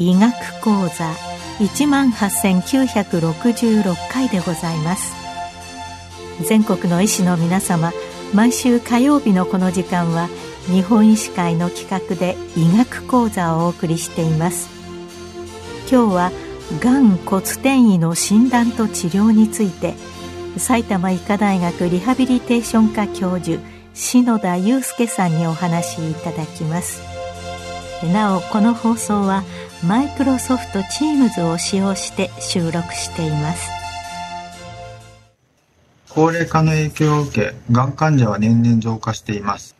医学講座一万八千九百六十六回でございます。全国の医師の皆様毎週火曜日のこの時間は日本医師会の企画で医学講座をお送りしています。今日はがん骨転移の診断と治療について埼玉医科大学リハビリテーション科教授篠田祐介さんにお話しいただきます。なおこの放送はマイクロソフト Teams を使用して収録しています。高齢化の影響を受け、がん患者は年々増加しています。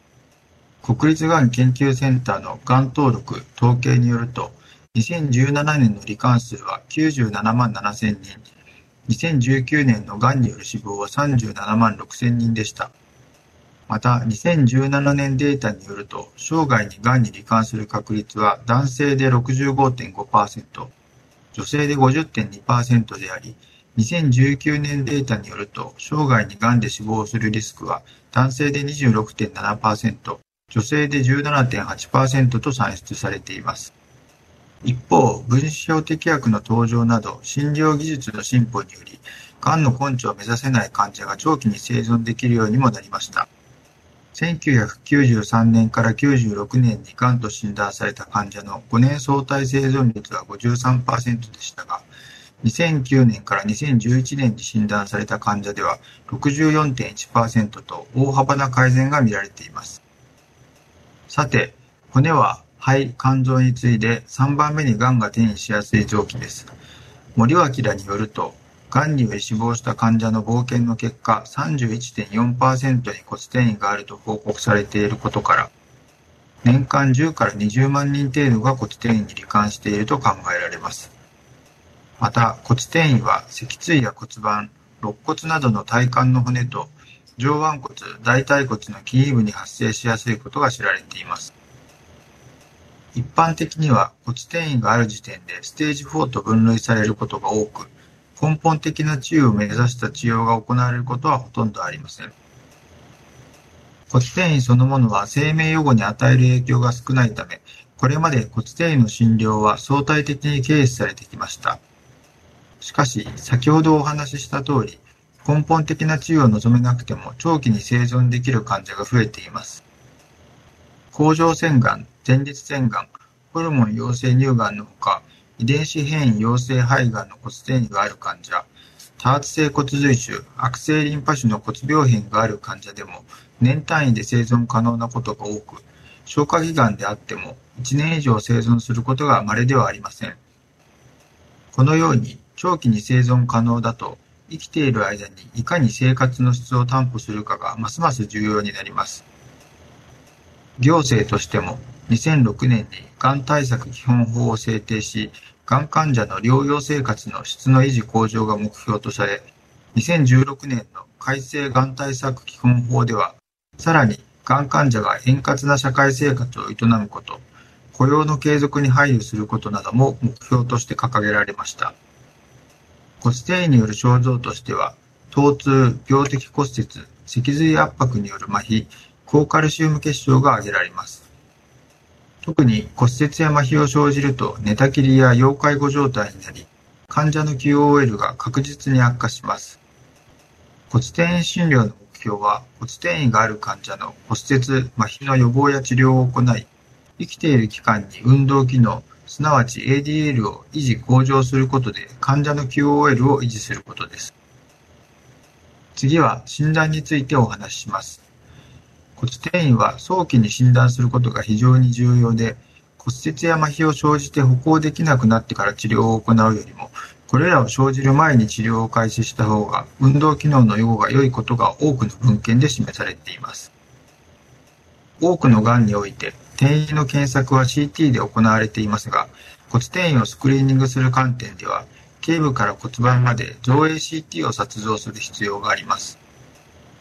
国立がん研究センターのがん登録統計によると、2017年の罹患数は97万7千人、2019年のがんによる死亡は37万6千人でした。また、2017年データによると、生涯にがんに罹患する確率は男性で65.5%、女性で50.2%であり、2019年データによると、生涯にがんで死亡するリスクは男性で26.7%、女性で17.8%と算出されています。一方、分子標的薬の登場など診療技術の進歩により、がんの根治を目指せない患者が長期に生存できるようにもなりました。1993年から96年にがんと診断された患者の5年相対生存率は53%でしたが、2009年から2011年に診断された患者では64.1%と大幅な改善が見られています。さて、骨は肺、肝臓に次いで3番目にがんが転移しやすい臓器です。森脇らによると、がんにより死亡した患者の冒険の結果、31.4%に骨転移があると報告されていることから、年間10から20万人程度が骨転移に罹患していると考えられます。また、骨転移は脊椎や骨盤、肋骨などの体幹の骨と上腕骨、大腿骨の筋部に発生しやすいことが知られています。一般的には骨転移がある時点でステージ4と分類されることが多く、根本的な治癒を目指した治療が行われることはほとんどありません。骨転移そのものは生命予後に与える影響が少ないため、これまで骨転移の診療は相対的に軽視されてきました。しかし、先ほどお話しした通り、根本的な治癒を望めなくても長期に生存できる患者が増えています。甲状腺がん、前立腺がん、ホルモン陽性乳がんのほか、遺伝子変異陽性肺がんの骨転移がある患者、多発性骨髄腫、悪性リンパ腫の骨病変がある患者でも年単位で生存可能なことが多く、消化器がんであっても1年以上生存することが稀ではありません。このように長期に生存可能だと生きている間にいかに生活の質を担保するかがますます重要になります。行政としても2006年にがん対策基本法を制定し、がん患者の療養生活の質の維持向上が目標とされ、2016年の改正がん対策基本法では、さらにがん患者が円滑な社会生活を営むこと、雇用の継続に配慮することなども目標として掲げられました。骨転移による症状としては、疼痛、病的骨折、脊髄圧迫による麻痺、高カルシウム結晶が挙げられます。特に骨折や麻痺を生じると寝たきりや要介護状態になり、患者の QOL が確実に悪化します。骨転移診療の目標は骨転移がある患者の骨折、麻痺の予防や治療を行い、生きている期間に運動機能、すなわち ADL を維持向上することで患者の QOL を維持することです。次は診断についてお話しします。骨転移は早期に診断することが非常に重要で、骨折や麻痺を生じて歩行できなくなってから治療を行うよりも、これらを生じる前に治療を開始した方が、運動機能の予後が良いことが多くの文献で示されています。多くのがんにおいて、転移の検索は CT で行われていますが、骨転移をスクリーニングする観点では、頸部から骨盤まで造影 CT を撮像する必要があります。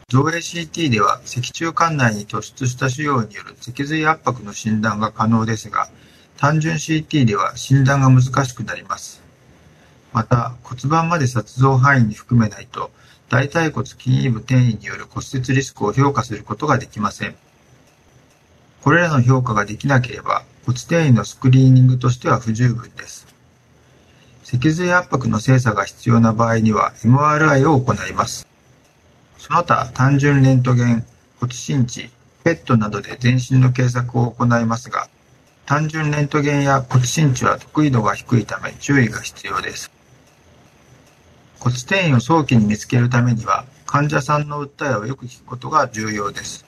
造影 CT では脊柱管内に突出した腫瘍による脊髄圧迫の診断が可能ですが、単純 CT では診断が難しくなります。また、骨盤まで撮像範囲に含めないと、大腿骨筋位部転移による骨折リスクを評価することができません。これらの評価ができなければ、骨転移のスクリーニングとしては不十分です。脊髄圧迫の精査が必要な場合には MRI を行います。その他、単純レントゲン、骨心地、ペットなどで全身の計測を行いますが、単純レントゲンや骨心地は得意度が低いため注意が必要です。骨転移を早期に見つけるためには、患者さんの訴えをよく聞くことが重要です。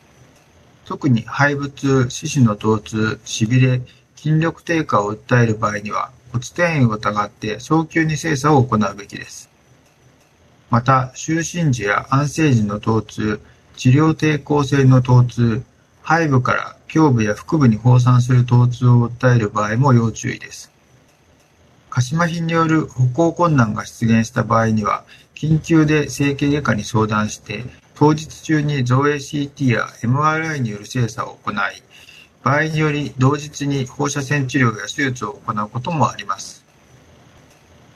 特に肺部痛、四肢の疼痛、しびれ、筋力低下を訴える場合には、骨転移を疑って早急に精査を行うべきです。また、就寝時や安静時の疼痛、治療抵抗性の疼痛、背部から胸部や腹部に放散する疼痛を訴える場合も要注意です。鹿島比による歩行困難が出現した場合には、緊急で整形外科に相談して、当日中に造影 CT や MRI による精査を行い、場合により同日に放射線治療や手術を行うこともあります。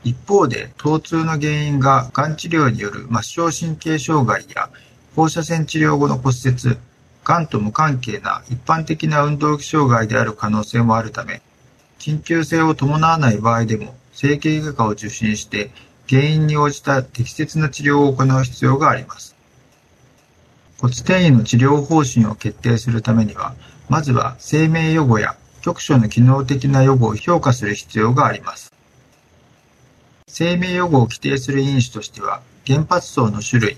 一方で、疼痛の原因ががん治療による末梢神経障害や放射線治療後の骨折、がんと無関係な一般的な運動器障害である可能性もあるため、緊急性を伴わない場合でも整形外科を受診して原因に応じた適切な治療を行う必要があります。骨転移の治療方針を決定するためには、まずは生命予後や局所の機能的な予後を評価する必要があります。生命予後を規定する因子としては、原発層の種類、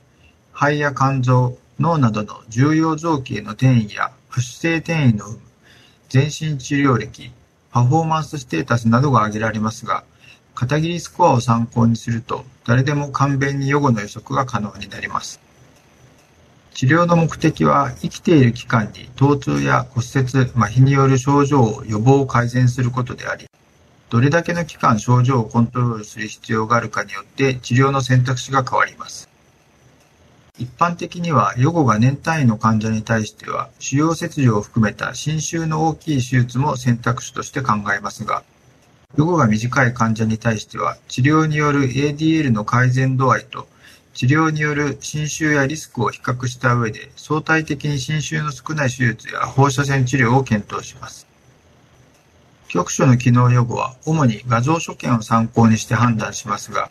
肺や肝臓、脳などの重要臓器への転移や不主性転移の有無、全身治療歴、パフォーマンスステータスなどが挙げられますが、片桐スコアを参考にすると、誰でも簡便に予後の予測が可能になります。治療の目的は生きている期間に疼痛や骨折、麻痺による症状を予防改善することであり、どれだけの期間症状をコントロールする必要があるかによって治療の選択肢が変わります。一般的には予後が年単位の患者に対しては腫瘍切除を含めた侵襲の大きい手術も選択肢として考えますが、予後が短い患者に対しては治療による ADL の改善度合いと治療による侵襲やリスクを比較した上で、相対的に侵襲の少ない手術や放射線治療を検討します。局所の機能予後は主に画像所見を参考にして判断しますが、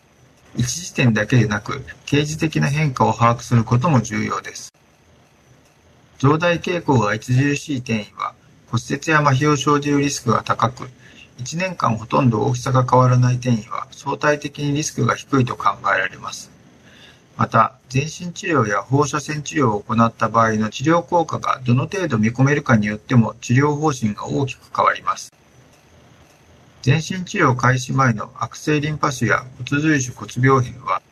一時点だけでなく、刑事的な変化を把握することも重要です。増大傾向が著しい転移は、骨折や麻痺を生じるリスクが高く、1年間ほとんど大きさが変わらない転移は相対的にリスクが低いと考えられます。また、全身治療や放射線治療を行った場合の治療効果がどの程度見込めるかによっても治療方針が大きく変わります。全身治療開始前の悪性リンパ腫や骨髄腫骨病変は、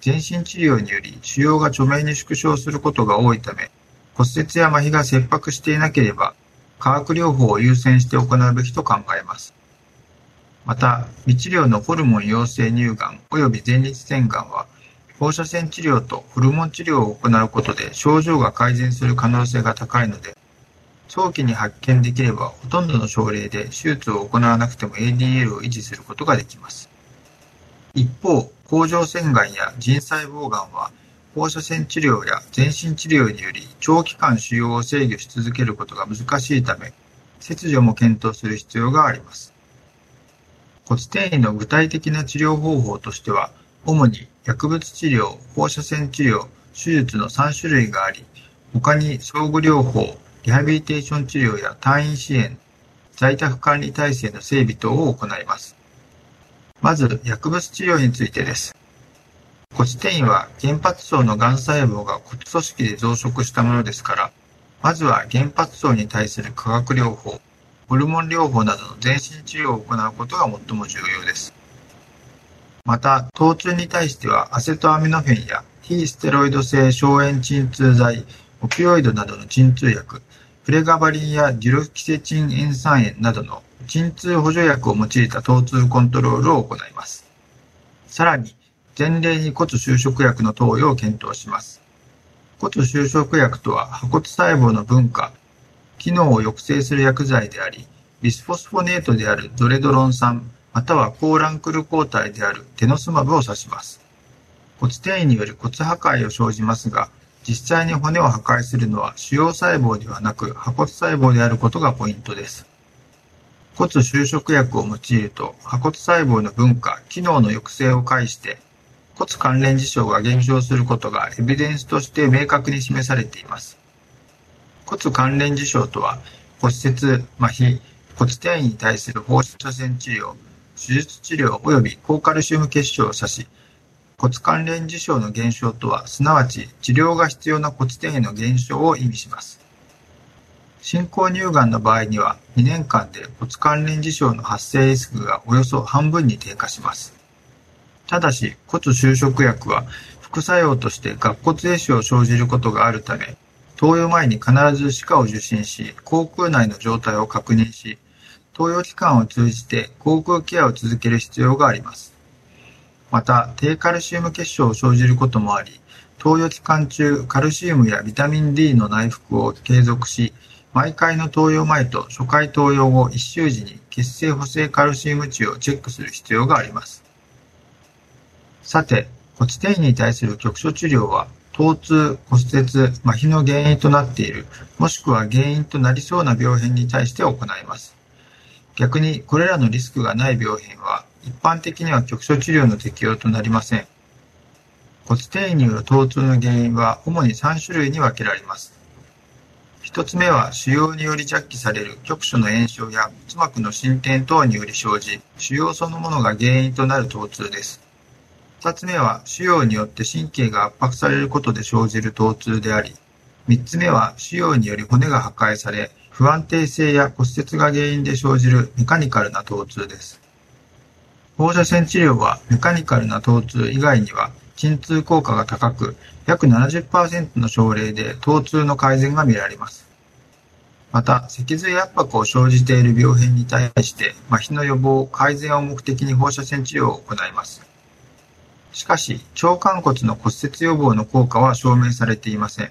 全身治療により腫瘍が著名に縮小することが多いため、骨折や麻痺が切迫していなければ、化学療法を優先して行うべきと考えます。また、未治療のホルモン陽性乳がん及び前立腺がんは、放射線治療とホルモン治療を行うことで症状が改善する可能性が高いので、早期に発見できればほとんどの症例で手術を行わなくても ADL を維持することができます。一方、甲状腺がんや腎細胞がんは放射線治療や全身治療により長期間腫瘍を制御し続けることが難しいため、切除も検討する必要があります。骨転移の具体的な治療方法としては、主に薬物治療、放射線治療、手術の3種類があり、他に相互療法、リハビリテーション治療や退院支援、在宅管理体制の整備等を行います。まず、薬物治療についてです。骨転移は原発層のがん細胞が骨組織で増殖したものですから、まずは原発層に対する化学療法、ホルモン療法などの全身治療を行うことが最も重要です。また、疼痛に対してはアセトアミノフェンや非ステロイド性消炎鎮痛剤、オピオイドなどの鎮痛薬、プレガバリンやデュロキセチン塩酸塩などの鎮痛補助薬を用いた疼痛コントロールを行います。さらに、前例に骨収縮薬の投与を検討します。骨収縮薬とは破骨細胞の分化、機能を抑制する薬剤であり、ビスフォスフォネートであるドレドロン酸、または抗ランクル抗体であるテノスマブを指します。骨転移による骨破壊を生じますが、実際に骨を破壊するのは主要細胞ではなく破骨細胞であることがポイントです。骨収縮薬を用いると破骨細胞の分化、機能の抑制を介して骨関連事象が減少することがエビデンスとして明確に示されています。骨関連事象とは骨折、麻痺、骨転移に対する放射線治療、手術治療及び高カルシウム結晶を指し、骨関連事象の減少とは、すなわち治療が必要な骨転移の減少を意味します。進行乳がんの場合には、2年間で骨関連事象の発生リスクがおよそ半分に低下します。ただし、骨収縮薬は副作用として顎骨壊死を生じることがあるため、投与前に必ず歯科を受診し、口腔内の状態を確認し、投与期間を通じて口腔ケアを続ける必要があります。また、低カルシウム結晶を生じることもあり、投与期間中、カルシウムやビタミン D の内服を継続し、毎回の投与前と初回投与後1週時に血清補正カルシウム値をチェックする必要があります。さて、骨転移に対する局所治療は、疼痛、骨折、麻痺の原因となっている、もしくは原因となりそうな病変に対して行います。逆に、これらのリスクがない病変は、一般的には局所治療の適用となりません。骨転移による疼痛の原因は主に3種類に分けられます。1つ目は腫瘍により着起される局所の炎症や骨膜の進展等により生じ、腫瘍そのものが原因となる疼痛です。2つ目は腫瘍によって神経が圧迫されることで生じる疼痛であり、3つ目は腫瘍により骨が破壊され、不安定性や骨折が原因で生じるメカニカルな疼痛です。放射線治療はメカニカルな疼痛以外には鎮痛効果が高く、約70%の症例で疼痛の改善が見られます。また、脊髄圧迫を生じている病変に対して、麻痺の予防、改善を目的に放射線治療を行います。しかし、腸管骨の骨折予防の効果は証明されていません。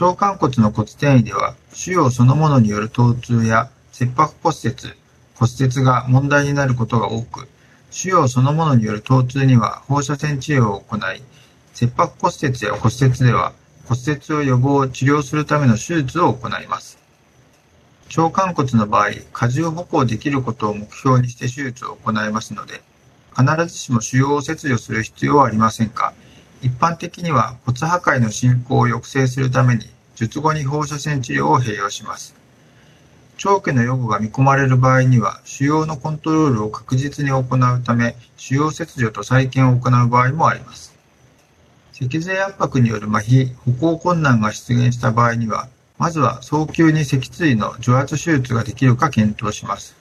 腸管骨の骨転移では、腫瘍そのものによる疼痛や切迫骨折、骨折が問題になることが多く、腫瘍そのものによる疼痛には放射線治療を行い、切迫骨折や骨折では骨折を予防、治療するための手術を行います。腸管骨の場合、荷重歩行できることを目標にして手術を行いますので、必ずしも腫瘍を切除する必要はありませんが、一般的には骨破壊の進行を抑制するために、術後に放射線治療を併用します。長期の予後が見込まれる場合には、腫瘍のコントロールを確実に行うため、腫瘍切除と再建を行う場合もあります。脊髄圧迫による麻痺、歩行困難が出現した場合には、まずは早急に脊椎の除圧手術ができるか検討します。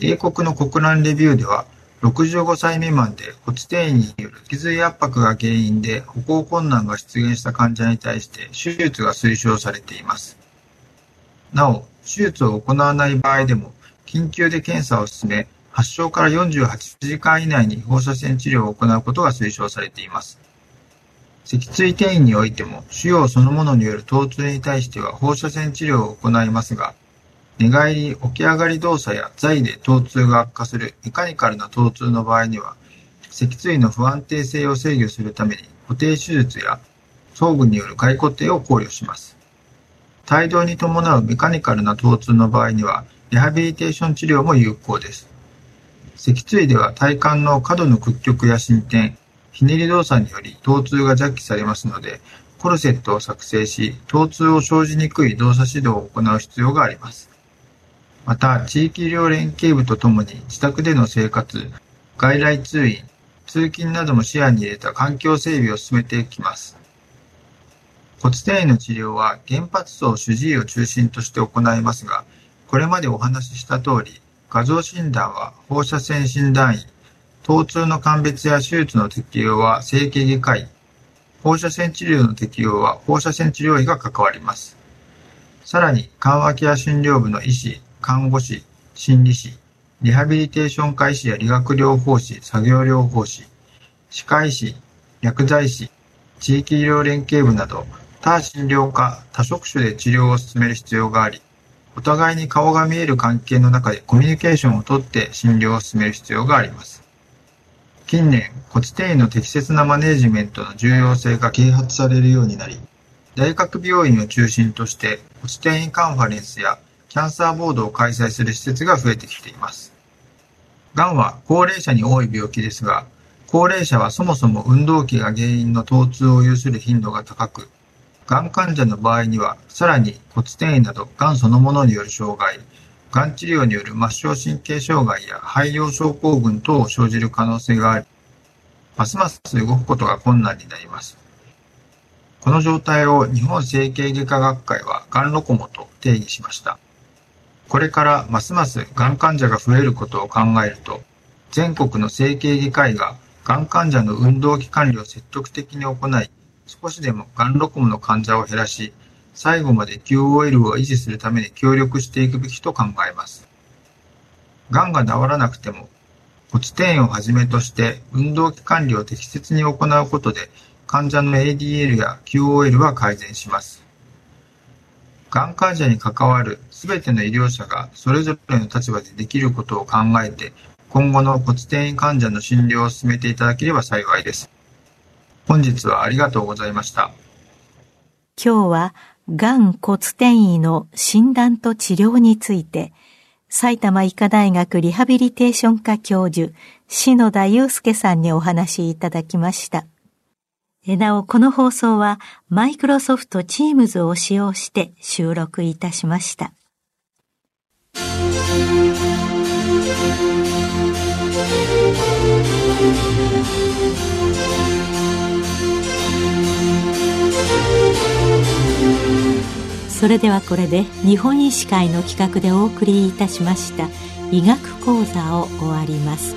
英国の国難レビューでは、65歳未満で骨転移による脊髄圧迫が原因で歩行困難が出現した患者に対して手術が推奨されています。なお、手術を行わない場合でも、緊急で検査を進め、発症から48時間以内に放射線治療を行うことが推奨されています。脊椎転移においても、腫瘍そのものによる疼痛に対しては放射線治療を行いますが、寝返り、起き上がり動作や座で疼痛が悪化するメカニカルな疼痛の場合には、脊椎の不安定性を制御するために固定手術や装具による外固定を考慮します。帯同に伴うメカニカルな疼痛の場合には、リハビリテーション治療も有効です。脊椎では体幹の過度の屈曲や進展、ひねり動作により疼痛が弱気されますので、コルセットを作成し、疼痛を生じにくい動作指導を行う必要があります。また、地域医療連携部とともに自宅での生活、外来通院、通勤なども視野に入れた環境整備を進めていきます。骨転移の治療は原発層主治医を中心として行いますが、これまでお話しした通り、画像診断は放射線診断医、疼痛の鑑別や手術の適用は整形外科医、放射線治療の適用は放射線治療医が関わります。さらに、緩和ケア診療部の医師、看護師、心理師、リハビリテーション科医師や理学療法士、作業療法士、歯科医師、薬剤師、地域医療連携部など他診療科、多職種で治療を進める必要があり、お互いに顔が見える関係の中でコミュニケーションをとって診療を進める必要があります。近年、骨転移の適切なマネジメントの重要性が啓発されるようになり、大学病院を中心として骨転移カンファレンスやキャンサーボードを開催する施設が増えてきています。がんは高齢者に多い病気ですが、高齢者はそもそも運動器が原因の疼痛を有する頻度が高く、がん患者の場合には、さらに骨転移などがんそのものによる障害、がん治療による末梢神経障害や肺葉症候群等を生じる可能性があり、ますます動くことが困難になります。この状態を日本整形外科学会はがんロコモと定義しました。これからますますがん患者が増えることを考えると、全国の整形外科医ががん患者の運動器管理を積極的に行い、少しでもがんロコモの患者を減らし、最後まで QOL を維持するために協力していくべきと考えます。がんが治らなくても、骨転移をはじめとして運動器管理を適切に行うことで、患者の ADL や QOL は改善します。がん患者に関わるすべての医療者がそれぞれの立場でできることを考えて、今後の骨転移患者の診療を進めていただければ幸いです。本日はありがとうございました。今日はがん骨転移の診断と治療について、埼玉医科大学リハビリテーション科教授、篠田祐介さんにお話いただきました。なお、この放送はマイクロソフト Teams を使用して収録いたしました。それではこれで日本医師会の企画でお送りいたしました医学講座を終わります。